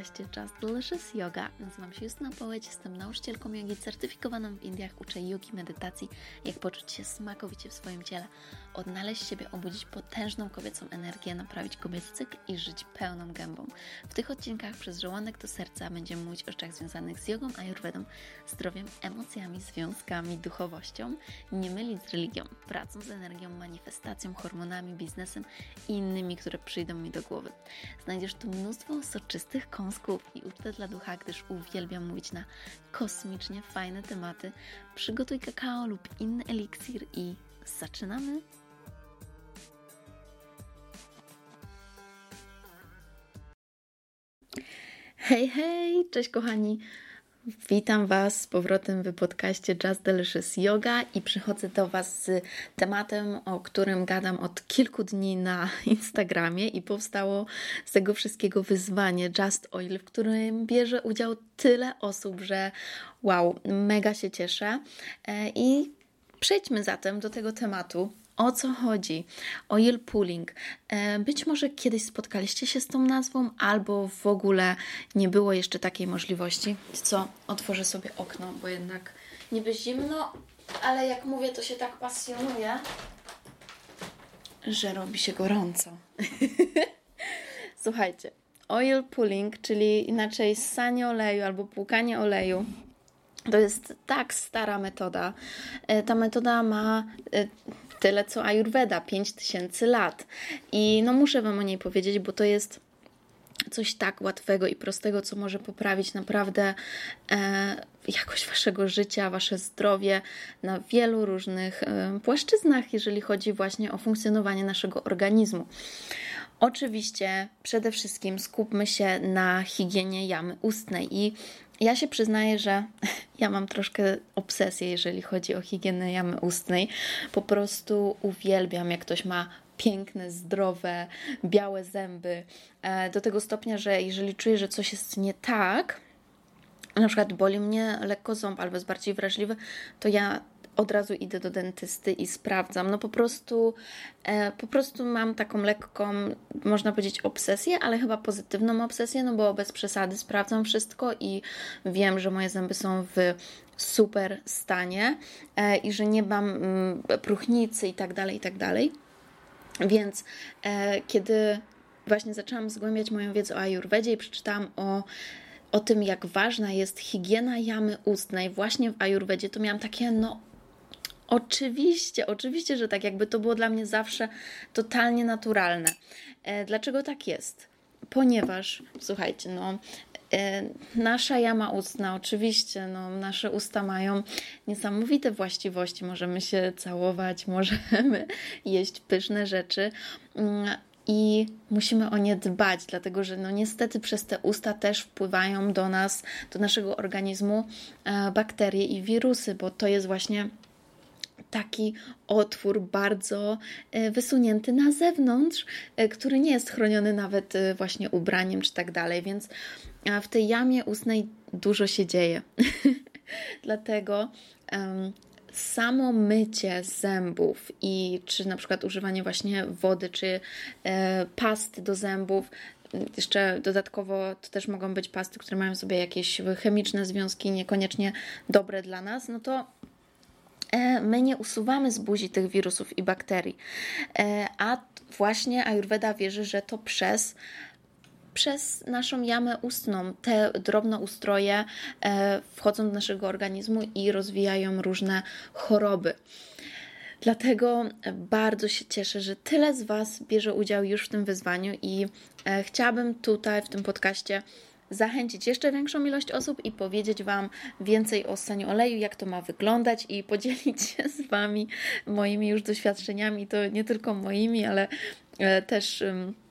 podcaście Just Delicious Yoga. Nazywam się Justyna Połeć, jestem nauczycielką jogi, certyfikowaną w Indiach, uczę jogi, medytacji, jak poczuć się smakowicie w swoim ciele, odnaleźć siebie, obudzić potężną kobiecą energię, naprawić kobiecy cykl i żyć pełną gębą. W tych odcinkach przez żołądek do serca będziemy mówić o rzeczach związanych z jogą, ayurvedą, zdrowiem, emocjami, związkami, duchowością, nie mylić z religią, pracą z energią, manifestacją, hormonami, biznesem i innymi, które przyjdą mi do głowy. Znajdziesz tu mnóstwo soczystych kąsków i ucztę dla ducha, gdyż uwielbiam mówić na kosmicznie fajne tematy. Przygotuj kakao lub inny eliksir i zaczynamy! Hej, hej! Cześć kochani! Witam Was z powrotem w podcaście Just Delicious Yoga i przychodzę do Was z tematem, o którym gadam od kilku dni na Instagramie i powstało z tego wszystkiego wyzwanie Just Oil, w którym bierze udział tyle osób, że wow, mega się cieszę. E, I przejdźmy zatem do tego tematu o co chodzi. Oil pulling. E, być może kiedyś spotkaliście się z tą nazwą, albo w ogóle nie było jeszcze takiej możliwości. Co? Otworzę sobie okno, bo jednak niby zimno, ale jak mówię, to się tak pasjonuje, że robi się gorąco. Słuchajcie, oil pulling, czyli inaczej ssanie oleju albo płukanie oleju. To jest tak stara metoda. E, ta metoda ma e, tyle co Ayurveda 5000 lat. I no muszę Wam o niej powiedzieć, bo to jest coś tak łatwego i prostego, co może poprawić naprawdę e, jakość Waszego życia, Wasze zdrowie na wielu różnych e, płaszczyznach, jeżeli chodzi właśnie o funkcjonowanie naszego organizmu. Oczywiście przede wszystkim skupmy się na higienie jamy ustnej i ja się przyznaję, że ja mam troszkę obsesję, jeżeli chodzi o higienę jamy ustnej. Po prostu uwielbiam, jak ktoś ma piękne, zdrowe, białe zęby. E, do tego stopnia, że jeżeli czuję, że coś jest nie tak, na przykład boli mnie lekko ząb albo jest bardziej wrażliwy, to ja od razu idę do dentysty i sprawdzam. No po prostu, e, po prostu mam taką lekką, można powiedzieć, obsesję, ale chyba pozytywną obsesję, no bo bez przesady sprawdzam wszystko i wiem, że moje zęby są w super stanie e, i że nie mam mm, próchnicy i tak dalej, i tak dalej. Więc e, kiedy właśnie zaczęłam zgłębiać moją wiedzę o Ayurvedzie i przeczytałam o o tym, jak ważna jest higiena jamy ustnej właśnie w Ayurvedzie, to miałam takie, no Oczywiście, oczywiście, że tak, jakby to było dla mnie zawsze totalnie naturalne. E, dlaczego tak jest? Ponieważ, słuchajcie, no, e, nasza jama ustna, oczywiście, no, nasze usta mają niesamowite właściwości. Możemy się całować, możemy jeść pyszne rzeczy. Mm, i musimy o nie dbać, dlatego że no niestety przez te usta też wpływają do nas, do naszego organizmu e, bakterie i wirusy, bo to jest właśnie taki otwór bardzo e, wysunięty na zewnątrz, e, który nie jest chroniony nawet e, właśnie ubraniem czy tak dalej, więc w tej jamie ustnej dużo się dzieje. Dlatego um, samo mycie zębów i czy na przykład używanie właśnie wody czy e, pasty do zębów jeszcze dodatkowo to też mogą być pasty, które mają sobie jakieś chemiczne związki niekoniecznie dobre dla nas, no to my nie usuwamy z buzi tych wirusów i bakterii. E, a właśnie Ayurveda wierzy, że to przez przez naszą jamę ustną te drobnoustroje e, wchodzą do naszego organizmu i rozwijają różne choroby. Dlatego bardzo się cieszę, że tyle z Was bierze udział już w tym wyzwaniu i chciałabym tutaj w tym podcaście zachęcić jeszcze większą ilość osób i powiedzieć Wam więcej o stanie oleju, jak to ma wyglądać i podzielić się z Wami moimi już doświadczeniami, to nie tylko moimi, ale e, też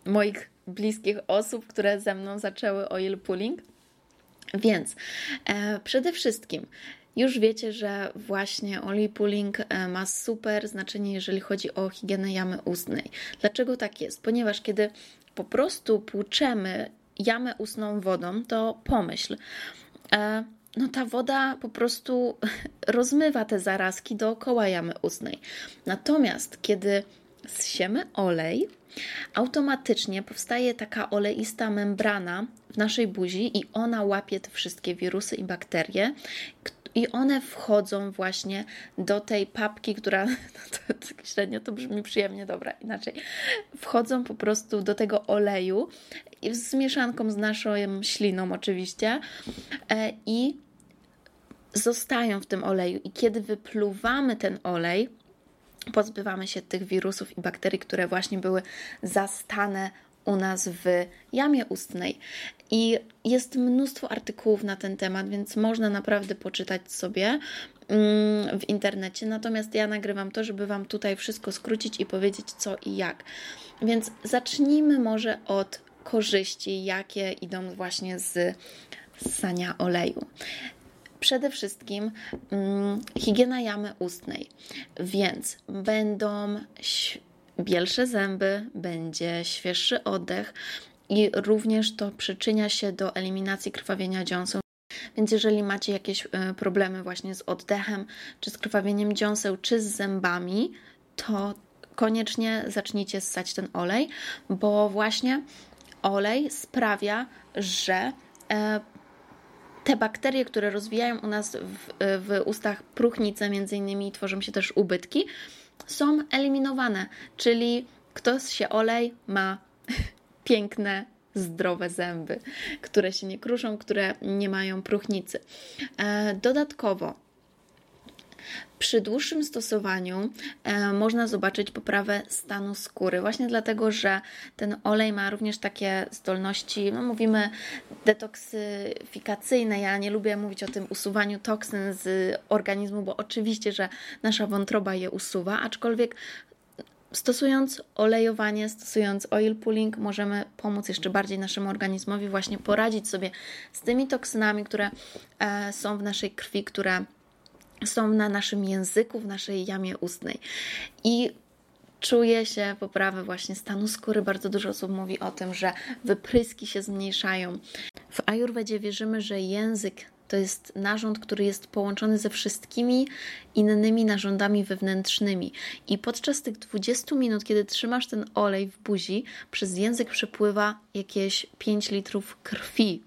moich bliskich osób, które ze mną zaczęły oil pulling. Więc e, przede wszystkim już wiecie, że właśnie oil pulling e, ma super znaczenie, jeżeli chodzi o higienę jamy ustnej. Dlaczego tak jest? Ponieważ kiedy po prostu płuczemy jamę ustną wodą, to pomyśl, e, no ta woda po prostu rozmywa te zarazki dookoła jamy ustnej. Natomiast kiedy zsiemy olej, automatycznie powstaje taka oleista membrana w naszej buzi i ona łapie te wszystkie wirusy i bakterie, i one wchodzą właśnie do tej papki, która no to, to średnio to brzmi przyjemnie, dobra, inaczej. Wchodzą po prostu do tego oleju z mieszanką z naszą śliną oczywiście e, i zostają w tym oleju. I kiedy wypluwamy ten olej, pozbywamy się tych wirusów i bakterii, które właśnie były zastane u nas w jamie ustnej. I jest mnóstwo artykułów na ten temat, więc można naprawdę poczytać sobie mm, w internecie. Natomiast ja nagrywam to, żeby Wam tutaj wszystko skrócić i powiedzieć co i jak. Więc zacznijmy może od korzyści, jakie idą właśnie z ssania oleju. Przede wszystkim hmm, higiena jamy ustnej, więc będą bielsze zęby, będzie świeższy oddech i również to przyczynia się do eliminacji krwawienia dziąseł. Więc jeżeli macie jakieś e, problemy właśnie z oddechem, czy z krwawieniem dziąseł, czy z zębami, to koniecznie zacznijcie ssać ten olej, bo właśnie olej sprawia, że e, te bakterie, które rozwijają u nas w, w ustach próchnice, między innymi tworzą się też ubytki, są eliminowane, czyli kto się olej ma piękne, zdrowe zęby, które się nie kruszą, które nie mają próchnicy. E, dodatkowo przy dłuższym stosowaniu e, można zobaczyć poprawę stanu skóry, właśnie dlatego, że ten olej ma również takie zdolności, no mówimy detoksyfikacyjne. Ja nie lubię mówić o tym usuwaniu toksyn z organizmu, bo oczywiście, że nasza wątroba je usuwa, aczkolwiek Stosując olejowanie, stosując oil pulling, możemy pomóc jeszcze bardziej naszemu organizmowi właśnie poradzić sobie z tymi toksynami, które e, są w naszej krwi, które są na naszym języku, w naszej jamie ustnej. I czuje się poprawę właśnie stanu skóry. Bardzo dużo osób mówi o tym, że wypryski się zmniejszają. W Ayurvedzie wierzymy, że język to jest narząd, który jest połączony ze wszystkimi innymi narządami wewnętrznymi. I podczas tych 20 minut, kiedy trzymasz ten olej w buzi, przez język przepływa jakieś 5 litrów krwi.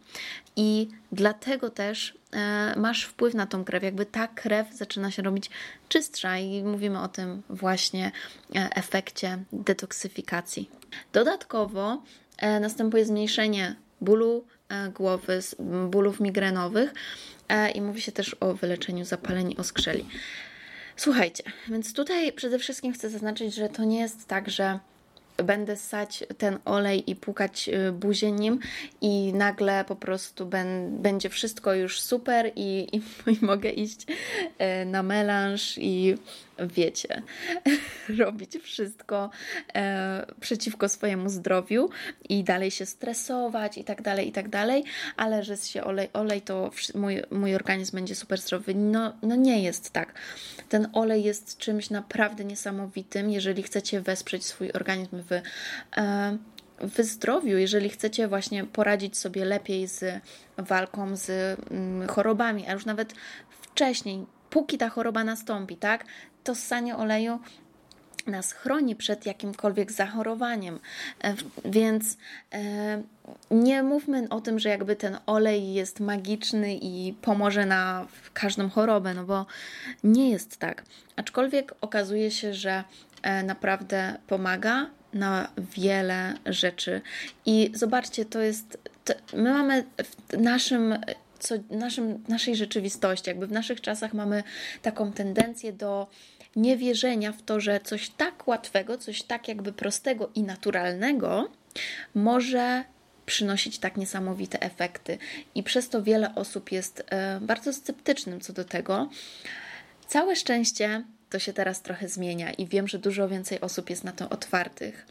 I dlatego też e, masz wpływ na tą krew, jakby ta krew zaczyna się robić czystsza, i mówimy o tym właśnie e, efekcie detoksyfikacji. Dodatkowo e, następuje zmniejszenie bólu głowy, bólów migrenowych i mówi się też o wyleczeniu zapaleń oskrzeli. Słuchajcie, więc tutaj przede wszystkim chcę zaznaczyć, że to nie jest tak, że będę ssać ten olej i pukać y, buzię nim i nagle po prostu ben, będzie wszystko już super i, i, i mogę iść na melanż i wiecie, robić wszystko e, przeciwko swojemu zdrowiu i dalej się stresować i tak dalej, i tak dalej, ale że się olej, olej to mój, mój organizm będzie super zdrowy. No, no nie jest tak. Ten olej jest czymś naprawdę niesamowitym, jeżeli chcecie wesprzeć swój organizm w e, w zdrowiu, jeżeli chcecie właśnie poradzić sobie lepiej z walką z mm, chorobami, a już nawet wcześniej, póki ta choroba nastąpi, tak? To ssanie oleju nas chroni przed jakimkolwiek zachorowaniem. E, więc e, nie mówmy o tym, że jakby ten olej jest magiczny i pomoże na każdą chorobę, no bo nie jest tak. Aczkolwiek okazuje się, że e, naprawdę pomaga na wiele rzeczy. I zobaczcie, to jest. To my mamy w naszym co, naszym, naszej rzeczywistości, jakby w naszych czasach mamy taką tendencję do niewierzenia w to, że coś tak łatwego, coś tak jakby prostego i naturalnego może przynosić tak niesamowite efekty. I przez to wiele osób jest e, bardzo sceptycznym co do tego. Całe szczęście to się teraz trochę zmienia i wiem, że dużo więcej osób jest na to otwartych.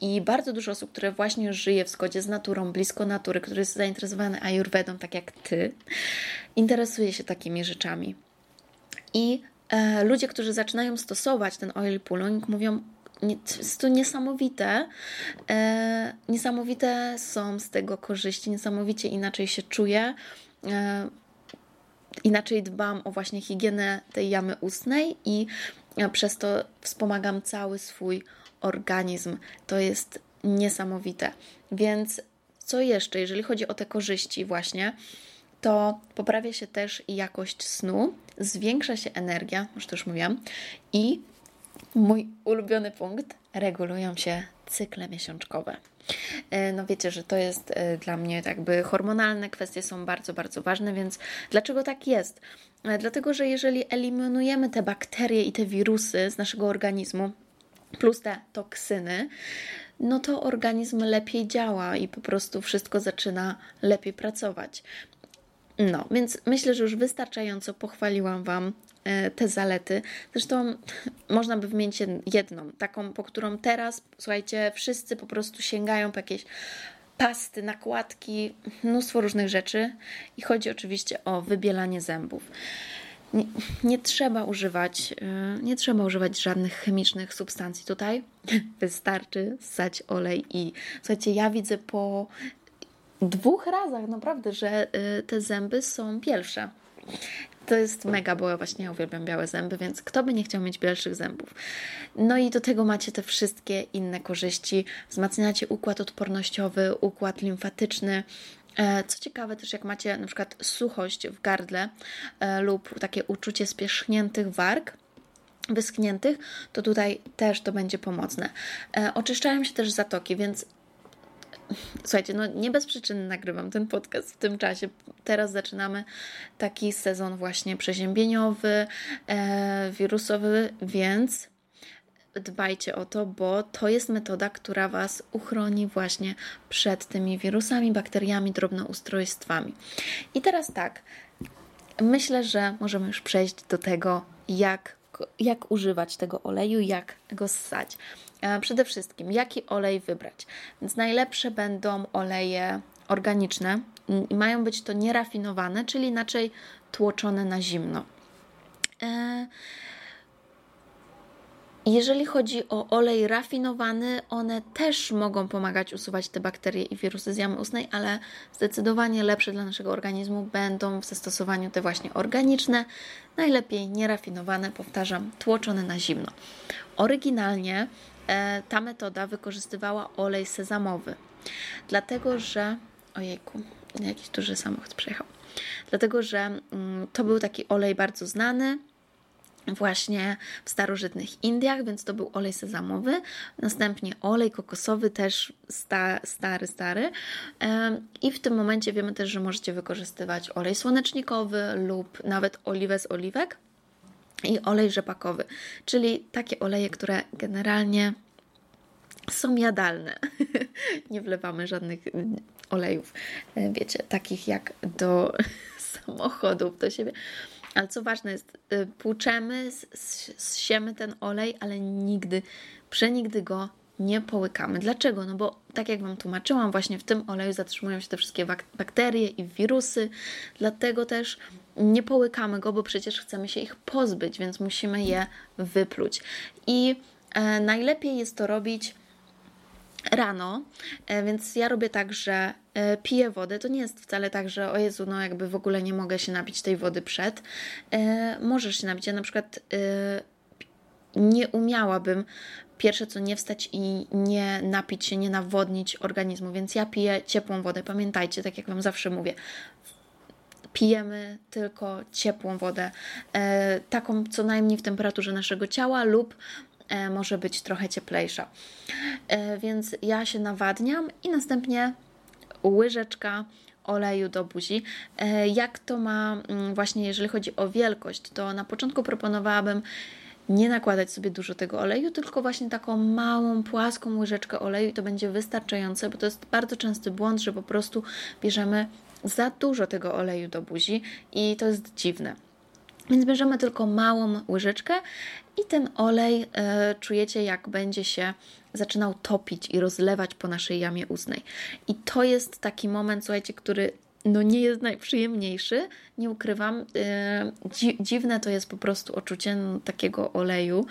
I bardzo dużo osób, które właśnie żyje w zgodzie z naturą, blisko natury, które jest zainteresowane ayurvedą, tak jak ty, interesuje się takimi rzeczami. I e, ludzie, którzy zaczynają stosować ten oil pulling, mówią, jest to niesamowite. E, niesamowite są z tego korzyści, niesamowicie inaczej się czuję. E, inaczej dbam o właśnie higienę tej jamy ustnej i przez to wspomagam cały swój organizm. To jest niesamowite. Więc co jeszcze, jeżeli chodzi o te korzyści, właśnie, to poprawia się też jakość snu, zwiększa się energia, już to już mówiłam, i mój ulubiony punkt, regulują się cykle miesiączkowe. E, no wiecie, że to jest e, dla mnie jakby hormonalne kwestie są bardzo, bardzo ważne, więc dlaczego tak jest? E, dlatego, że jeżeli eliminujemy te bakterie i te wirusy z naszego organizmu, plus te toksyny, no to organizm lepiej działa i po prostu wszystko zaczyna lepiej pracować. No, więc myślę, że już wystarczająco pochwaliłam Wam e, te zalety. Zresztą można by wymienić jedną, taką, po którą teraz, słuchajcie, wszyscy po prostu sięgają po jakieś pasty, nakładki, mnóstwo różnych rzeczy i chodzi oczywiście o wybielanie zębów. Nie, nie, trzeba używać, e, nie trzeba używać żadnych chemicznych substancji tutaj. Wystarczy ssać olej i słuchajcie, ja widzę po dwóch razach naprawdę, że y, te zęby są bielsze. To jest mega, bo ja właśnie uwielbiam białe zęby, więc kto by nie chciał mieć bielszych zębów? No i do tego macie te wszystkie inne korzyści. Wzmacniacie układ odpornościowy, układ limfatyczny. E, co ciekawe, też jak macie na przykład suchość w gardle e, lub takie uczucie spierzchniętych warg, wyschniętych, to tutaj też to będzie pomocne. E, oczyszczają się też zatoki, więc Słuchajcie, no nie bez przyczyny nagrywam ten podcast w tym czasie. Teraz zaczynamy taki sezon właśnie przeziębieniowy, e, wirusowy, więc dbajcie o to, bo to jest metoda, która Was uchroni właśnie przed tymi wirusami, bakteriami, drobnoustrojstwami. I teraz tak, myślę, że możemy już przejść do tego, jak, jak używać tego oleju, jak go ssać. E, przede wszystkim, jaki olej wybrać. Więc najlepsze będą oleje organiczne i mają być to nierafinowane, czyli inaczej tłoczone na zimno. E, jeżeli chodzi o olej rafinowany, one też mogą pomagać usuwać te bakterie i wirusy z jamy ustnej, ale zdecydowanie lepsze dla naszego organizmu będą w zastosowaniu te właśnie organiczne, najlepiej nierafinowane, powtarzam, tłoczone na zimno. Oryginalnie ta metoda wykorzystywała olej sezamowy, dlatego że. Ojejku, jakiś duży samochód przejechał. Dlatego, że mm, to był taki olej bardzo znany, właśnie w starożytnych Indiach, więc to był olej sezamowy. Następnie olej kokosowy, też sta, stary, stary. I w tym momencie wiemy też, że możecie wykorzystywać olej słonecznikowy lub nawet oliwę z oliwek i olej rzepakowy, czyli takie oleje, które generalnie są jadalne. Nie wlewamy żadnych olejów, e, wiecie, takich jak do samochodów, do siebie. Ale co ważne jest, e, płuczemy, zsiemy ten olej, ale nigdy, przenigdy go nie połykamy. Dlaczego? No bo tak jak Wam tłumaczyłam, właśnie w tym oleju zatrzymują się te wszystkie bakterie i wirusy, dlatego też nie połykamy go, bo przecież chcemy się ich pozbyć, więc musimy je wypluć. I e, najlepiej jest to robić rano, e, więc ja robię tak, że e, piję wodę. To nie jest wcale tak, że o Jezu, no jakby w ogóle nie mogę się napić tej wody przed. E, możesz się napić. Ja na przykład nie umiałabym pierwsze co nie wstać i nie napić się, nie nawodnić organizmu, więc ja piję ciepłą wodę. Pamiętajcie, tak jak Wam zawsze mówię, pijemy tylko ciepłą wodę, e, taką co najmniej w temperaturze naszego ciała lub e, może być trochę cieplejsza. E, więc ja się nawadniam i następnie łyżeczka oleju do buzi. Jak to ma mm, właśnie, jeżeli chodzi o wielkość, to na początku proponowałabym nie nakładać sobie dużo tego oleju, tylko właśnie taką małą, płaską łyżeczkę oleju i to będzie wystarczające, bo to jest bardzo częsty błąd, że po prostu bierzemy za dużo tego oleju do buzi i to jest dziwne. Więc bierzemy tylko małą łyżeczkę i ten olej e, czujecie, jak będzie się zaczynał topić i rozlewać po naszej jamie ustnej. I to jest taki moment, słuchajcie, który no nie jest najprzyjemniejszy, nie ukrywam. E, dziwne to jest po prostu uczucie takiego oleju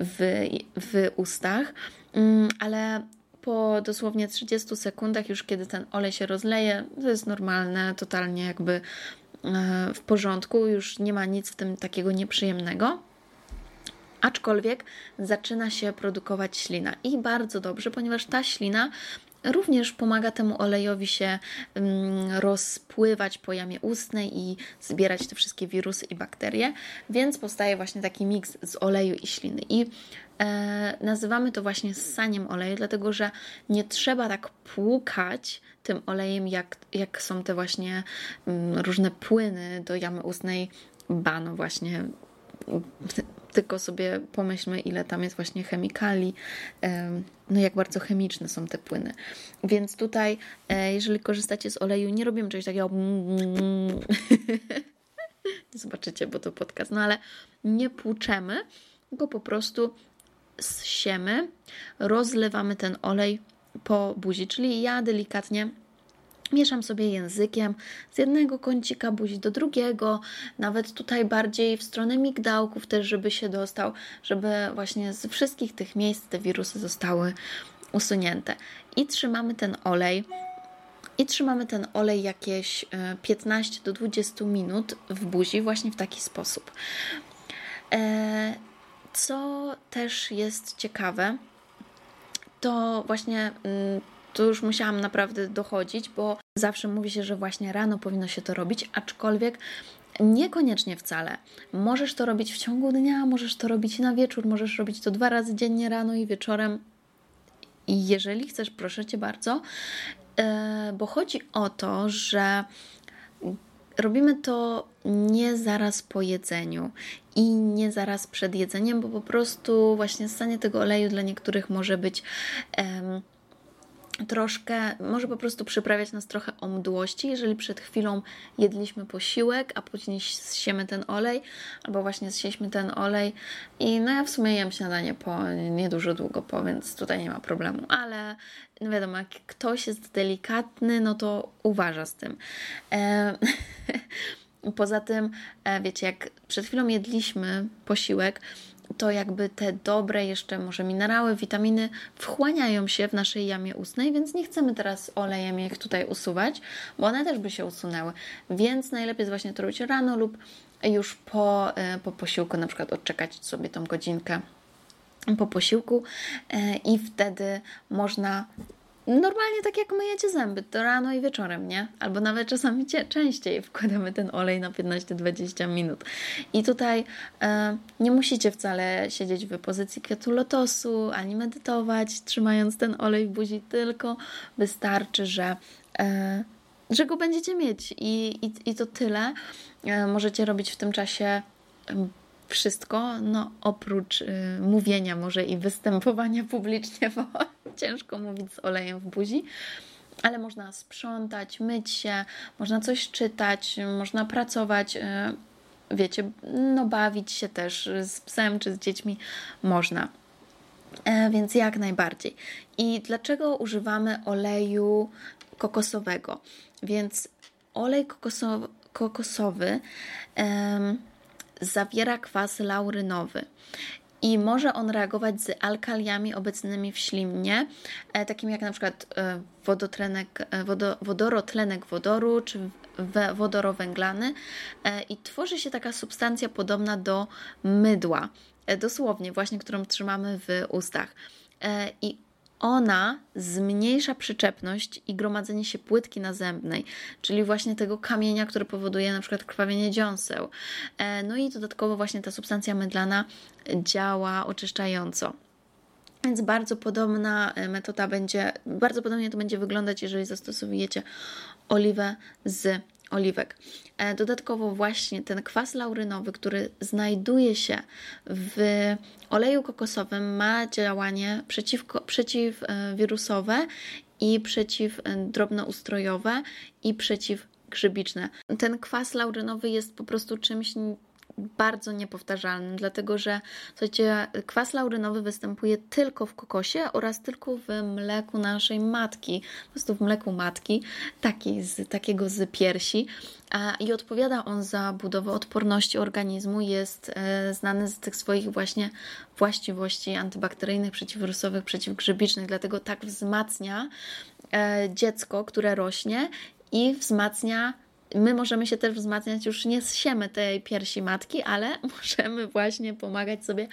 w, w ustach, mm, ale po dosłownie 30 sekundach, już kiedy ten olej się rozleje, to jest normalne, totalnie jakby e, w porządku, już nie ma nic w tym takiego nieprzyjemnego. Aczkolwiek zaczyna się produkować ślina i bardzo dobrze, ponieważ ta ślina również pomaga temu olejowi się mm, rozpływać po jamie ustnej i zbierać te wszystkie wirusy i bakterie, więc powstaje właśnie taki miks z oleju i śliny. I nazywamy to właśnie ssaniem oleju, dlatego że nie trzeba tak płukać tym olejem, jak, jak są te właśnie mm, różne płyny do jamy ustnej, bano właśnie tylko sobie pomyślmy, ile tam jest właśnie chemikali, no jak bardzo chemiczne są te płyny. Więc tutaj, e, jeżeli korzystacie z oleju, nie robimy czegoś takiego. zobaczycie, bo to podcast, no ale nie płuczemy, tylko po prostu zsiemy, rozlewamy ten olej po buzi, czyli ja delikatnie Mieszam sobie językiem z jednego kącika buzi do drugiego, nawet tutaj bardziej w stronę migdałków też, żeby się dostał, żeby właśnie z wszystkich tych miejsc te wirusy zostały usunięte. I trzymamy ten olej. I trzymamy ten olej jakieś 15 e, do 20 minut w buzi, właśnie w taki sposób. Co też jest ciekawe, to właśnie mm, to już musiałam naprawdę dochodzić, bo zawsze mówi się, że właśnie rano powinno się to robić, aczkolwiek Niekoniecznie wcale. Możesz to robić w ciągu dnia, możesz to robić na wieczór, możesz robić to dwa razy dziennie, rano i wieczorem. I jeżeli chcesz, proszę cię bardzo, e, bo chodzi o to, że robimy to nie zaraz po jedzeniu i nie zaraz przed jedzeniem, bo po prostu właśnie stanie tego oleju dla niektórych może być. Um, troszkę, może po prostu przyprawiać nas trochę o mdłości, jeżeli przed chwilą jedliśmy posiłek, a później zsiemy ten olej, albo właśnie zsieliśmy ten olej i no ja w sumie jem śniadanie po niedużo długo po, więc tutaj nie ma problemu, ale no wiadomo, jak ktoś jest delikatny, no to uważa z tym. E Poza tym, e, wiecie, jak przed chwilą jedliśmy posiłek, to jakby te dobre jeszcze może minerały, witaminy wchłaniają się w naszej jamie ustnej, więc nie chcemy teraz olejem ich tutaj usuwać, bo one też by się usunęły. Więc najlepiej jest właśnie to robić rano lub już po, e, po posiłku, na przykład odczekać sobie tą godzinkę po posiłku e, i wtedy można normalnie tak jak myjecie zęby, to rano i wieczorem, nie? Albo nawet czasami częściej wkładamy ten olej na 15-20 minut. I tutaj e, nie musicie wcale siedzieć w pozycji kwiatu lotosu, ani medytować, trzymając ten olej w buzi, tylko wystarczy, że, e, że go będziecie mieć i, i, i to tyle. E, możecie robić w tym czasie wszystko, no oprócz y, mówienia może i występowania publicznie, bo ciężko mówić z olejem w buzi, ale można sprzątać, myć się, można coś czytać, można pracować, y, wiecie, no bawić się też z psem czy z dziećmi można. E, więc jak najbardziej. I dlaczego używamy oleju kokosowego? Więc olej kokosowy, kokosowy zawiera kwas laurynowy i może on reagować z alkaliami obecnymi w ślimnie, e, takim jak na przykład e, wodotlenek, e, wodo, wodorotlenek wodoru czy wodorowęglany i tworzy się taka substancja podobna do mydła, dosłownie właśnie, którą trzymamy w ustach. I ona zmniejsza przyczepność i gromadzenie się płytki nazębnej, czyli właśnie tego kamienia, który powoduje na przykład krwawienie dziąseł. E, no i dodatkowo właśnie ta substancja mydlana działa oczyszczająco. Więc bardzo podobna e, metoda będzie, bardzo podobnie to będzie wyglądać, jeżeli zastosujecie oliwę z oliwek. E, dodatkowo właśnie ten kwas laurynowy, który znajduje się w oleju kokosowym ma działanie przeciwko, przeciwwirusowe i przeciwdrobnoustrojowe i przeciwgrzybiczne. Ten kwas laurynowy jest po prostu czymś bardzo niepowtarzalnym, dlatego że słuchajcie, kwas laurynowy występuje tylko w kokosie oraz tylko w mleku naszej matki, po prostu w mleku matki, taki z, takiego z piersi. I odpowiada on za budowę odporności organizmu, jest e, znany z tych swoich właśnie właściwości antybakteryjnych, przeciwwirusowych, przeciwgrzybicznych, dlatego tak wzmacnia e, dziecko, które rośnie i wzmacnia my możemy się też wzmacniać już nie z siemy tej piersi matki, ale możemy właśnie pomagać sobie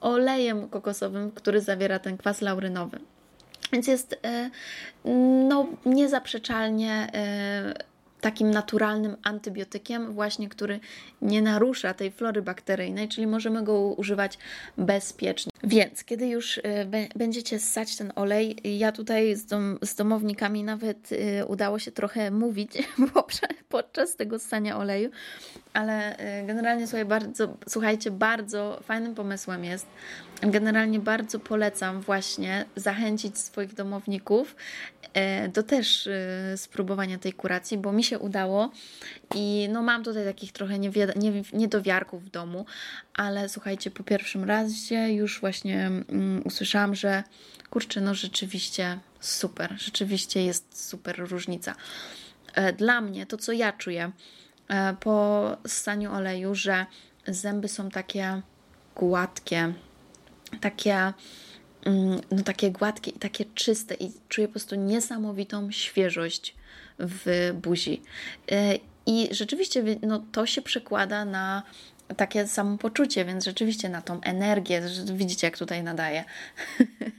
olejem kokosowym, który zawiera ten kwas laurynowy. Więc jest no, niezaprzeczalnie takim naturalnym antybiotykiem, właśnie który nie narusza tej flory bakteryjnej, czyli możemy go używać bezpiecznie. Więc kiedy już y, będziecie ssać ten olej, ja tutaj z, dom, z domownikami nawet y, udało się trochę mówić podczas tego ssania oleju, ale y, generalnie słuchaj, bardzo, słuchajcie, bardzo fajnym pomysłem jest. Generalnie bardzo polecam właśnie zachęcić swoich domowników do też spróbowania tej kuracji, bo mi się udało i no mam tutaj takich trochę niedowiarków w domu, ale słuchajcie, po pierwszym razie już właśnie mm, usłyszałam, że kurczę, no rzeczywiście super, rzeczywiście jest super różnica. E, dla mnie to, co ja czuję e, po ssaniu oleju, że zęby są takie gładkie, takie no takie gładkie i takie czyste i czuję po prostu niesamowitą świeżość w buzi. E, I rzeczywiście no, to się przekłada na takie samopoczucie, więc rzeczywiście na tą energię, widzicie jak tutaj nadaje.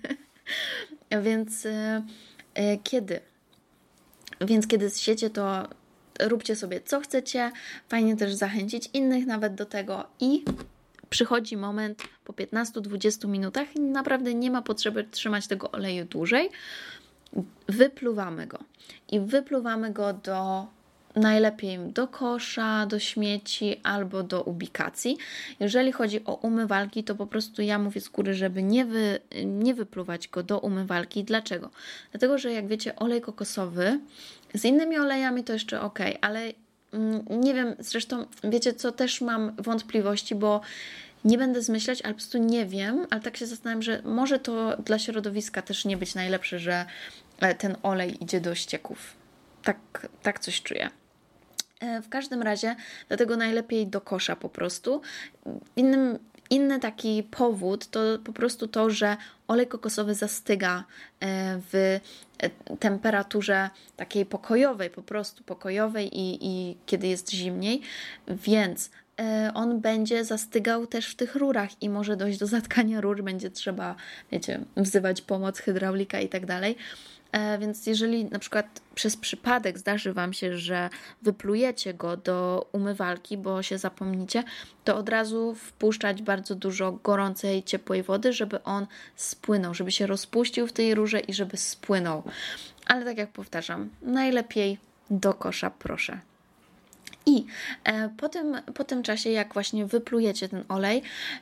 więc e, e, kiedy? Więc kiedy siecie, to róbcie sobie co chcecie. Fajnie też zachęcić innych nawet do tego i przychodzi moment po 15-20 minutach i naprawdę nie ma potrzeby trzymać tego oleju dłużej. Wypluwamy go i wypluwamy go do najlepiej do kosza, do śmieci albo do ubikacji. Jeżeli chodzi o umywalki, to po prostu ja mówię z góry, żeby nie, wy, nie wypluwać go do umywalki. Dlaczego? Dlatego, że jak wiecie, olej kokosowy z innymi olejami to jeszcze ok, ale nie wiem, zresztą wiecie co, też mam wątpliwości, bo nie będę zmyślać, ale po prostu nie wiem, ale tak się zastanawiam, że może to dla środowiska też nie być najlepsze, że e, ten olej idzie do ścieków. Tak, tak coś czuję. E, w każdym razie, dlatego najlepiej do kosza po prostu. Innym, inny taki powód to po prostu to, że olej kokosowy zastyga e, w e, temperaturze takiej pokojowej, po prostu pokojowej i, i kiedy jest zimniej, więc on będzie zastygał też w tych rurach i może dojść do zatkania rur, będzie trzeba, wiecie, wzywać pomoc, hydraulika i tak dalej. E, więc jeżeli na przykład przez przypadek zdarzy Wam się, że wyplujecie go do umywalki, bo się zapomnicie, to od razu wpuszczać bardzo dużo gorącej, ciepłej wody, żeby on spłynął, żeby się rozpuścił w tej rurze i żeby spłynął. Ale tak jak powtarzam, najlepiej do kosza, proszę. I e, po, tym, po tym czasie, jak właśnie wyplujecie ten olej,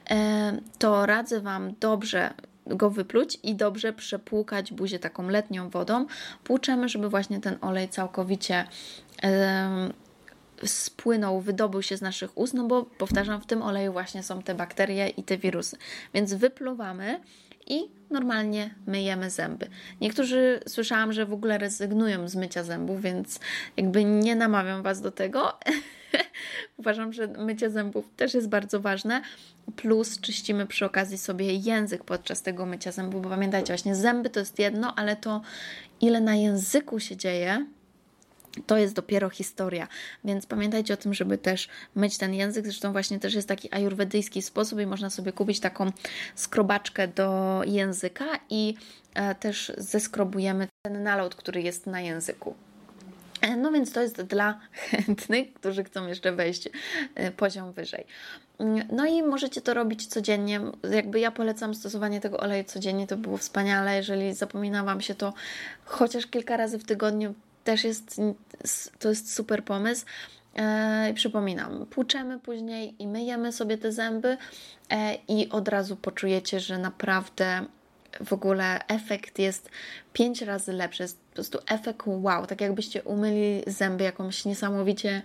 e, to radzę Wam dobrze go wypluć i dobrze przepłukać buzię taką letnią wodą. Płuczemy, żeby właśnie ten olej całkowicie spłynął, wydobył się z naszych ust, no bo powtarzam, w tym oleju właśnie są te bakterie i te wirusy. Więc wypluwamy i normalnie myjemy zęby. Niektórzy słyszałam, że w ogóle rezygnują z mycia zębów, więc jakby nie namawiam Was do tego. Uważam, że mycie zębów też jest bardzo ważne. Plus czyścimy przy okazji sobie język podczas tego mycia zębów, bo pamiętajcie, właśnie zęby to jest jedno, ale to ile na języku się dzieje, to jest dopiero historia, więc pamiętajcie o tym, żeby też myć ten język. Zresztą właśnie też jest taki ajurwedyjski sposób i można sobie kupić taką skrobaczkę do języka i e, też zeskrobujemy ten nalot, który jest na języku. E, no więc to jest dla chętnych, którzy chcą jeszcze wejść e, poziom wyżej. Mm, no i możecie to robić codziennie. Jakby ja polecam stosowanie tego oleju codziennie, to było wspaniale. Jeżeli zapomina Wam się to chociaż kilka razy w tygodniu, też jest, to jest super pomysł. E, przypominam, płuczemy później i myjemy sobie te zęby e, i od razu poczujecie, że naprawdę w ogóle efekt jest pięć razy lepszy. Jest po prostu efekt wow, tak jakbyście umyli zęby jakąś niesamowicie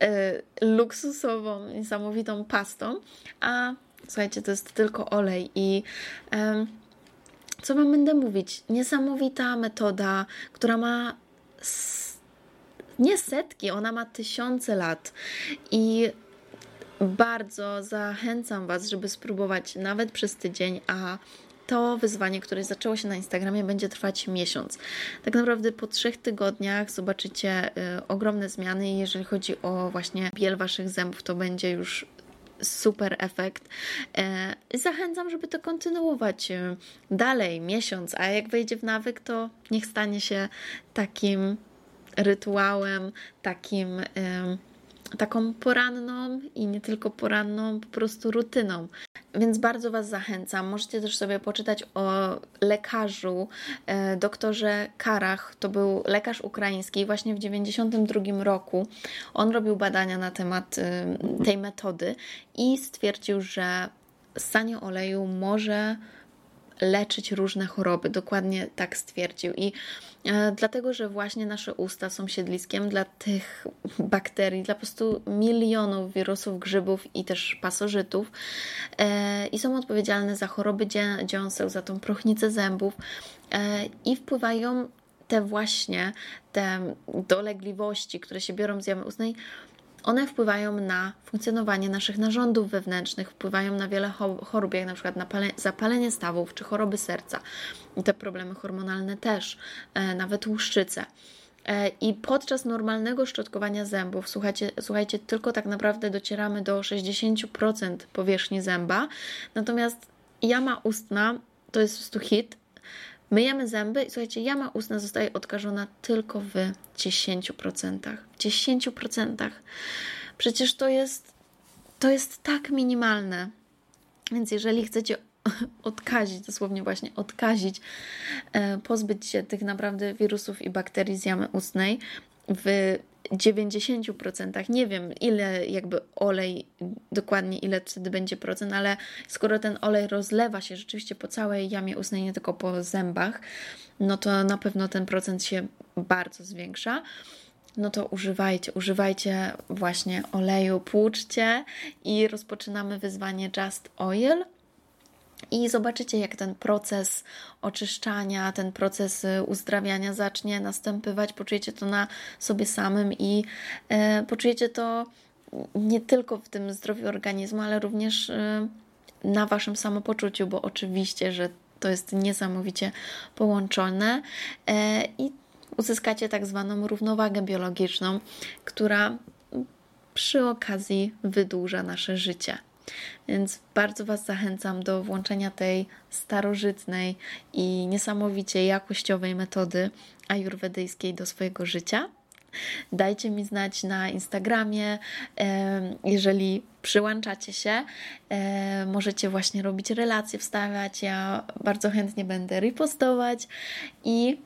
e, luksusową, niesamowitą pastą, a słuchajcie, to jest tylko olej i co Wam będę mówić? Niesamowita metoda, która ma nie setki, ona ma tysiące lat i bardzo zachęcam Was, żeby spróbować nawet przez tydzień, a to wyzwanie, które zaczęło się na Instagramie, będzie trwać miesiąc. Tak naprawdę po trzech tygodniach zobaczycie y, ogromne zmiany. Jeżeli chodzi o właśnie biel Waszych zębów, to będzie już super efekt. E, zachęcam, żeby to kontynuować e, dalej, miesiąc, a jak wejdzie w nawyk, to niech stanie się takim rytuałem, takim taką poranną i nie tylko poranną, po prostu rutyną. Więc bardzo Was zachęcam. Możecie też sobie poczytać o lekarzu, e, doktorze Karach. To był lekarz ukraiński właśnie w 1992 roku. On robił badania na temat e, tej metody i stwierdził, że ssanie oleju może leczyć różne choroby. Dokładnie tak stwierdził. I e, dlatego, że właśnie nasze usta są siedliskiem dla tych bakterii, dla po prostu milionów wirusów, grzybów i też pasożytów e, i są odpowiedzialne za choroby dziąseł, za tą prochnicę zębów e, i wpływają te właśnie te dolegliwości, które się biorą z jamy ustnej, one wpływają na funkcjonowanie naszych narządów wewnętrznych, wpływają na wiele chorób, jak na przykład zapalenie stawów czy choroby serca. I te problemy hormonalne też, e, nawet łuszczyce. E, I podczas normalnego szczotkowania zębów, słuchajcie, słuchajcie, tylko tak naprawdę docieramy do 60% powierzchni zęba, natomiast jama ustna to jest po prostu hit, Myjemy zęby i słuchajcie, jama ustna zostaje odkażona tylko w 10%. W 10%. Przecież to jest, to jest tak minimalne. Więc jeżeli chcecie odkazić, dosłownie właśnie odkazić, e, pozbyć się tych naprawdę wirusów i bakterii z jamy ustnej w 90%, nie wiem ile jakby olej, dokładnie ile wtedy będzie procent, ale skoro ten olej rozlewa się rzeczywiście po całej jamie ustnej, nie tylko po zębach, no to na pewno ten procent się bardzo zwiększa. No to używajcie, używajcie właśnie oleju, płuczcie i rozpoczynamy wyzwanie Just Oil i zobaczycie, jak ten proces oczyszczania, ten proces y, uzdrawiania zacznie następować. Poczujecie to na sobie samym i e, poczujecie to nie tylko w tym zdrowiu organizmu, ale również e, na waszym samopoczuciu, bo oczywiście, że to jest niesamowicie połączone e, i uzyskacie tak zwaną równowagę biologiczną, która przy okazji wydłuża nasze życie. Więc bardzo Was zachęcam do włączenia tej starożytnej i niesamowicie jakościowej metody ajurwedyjskiej do swojego życia. Dajcie mi znać na Instagramie, jeżeli przyłączacie się, możecie właśnie robić relacje, wstawiać. Ja bardzo chętnie będę repostować i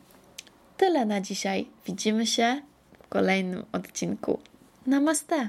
tyle na dzisiaj. Widzimy się w kolejnym odcinku. Namaste!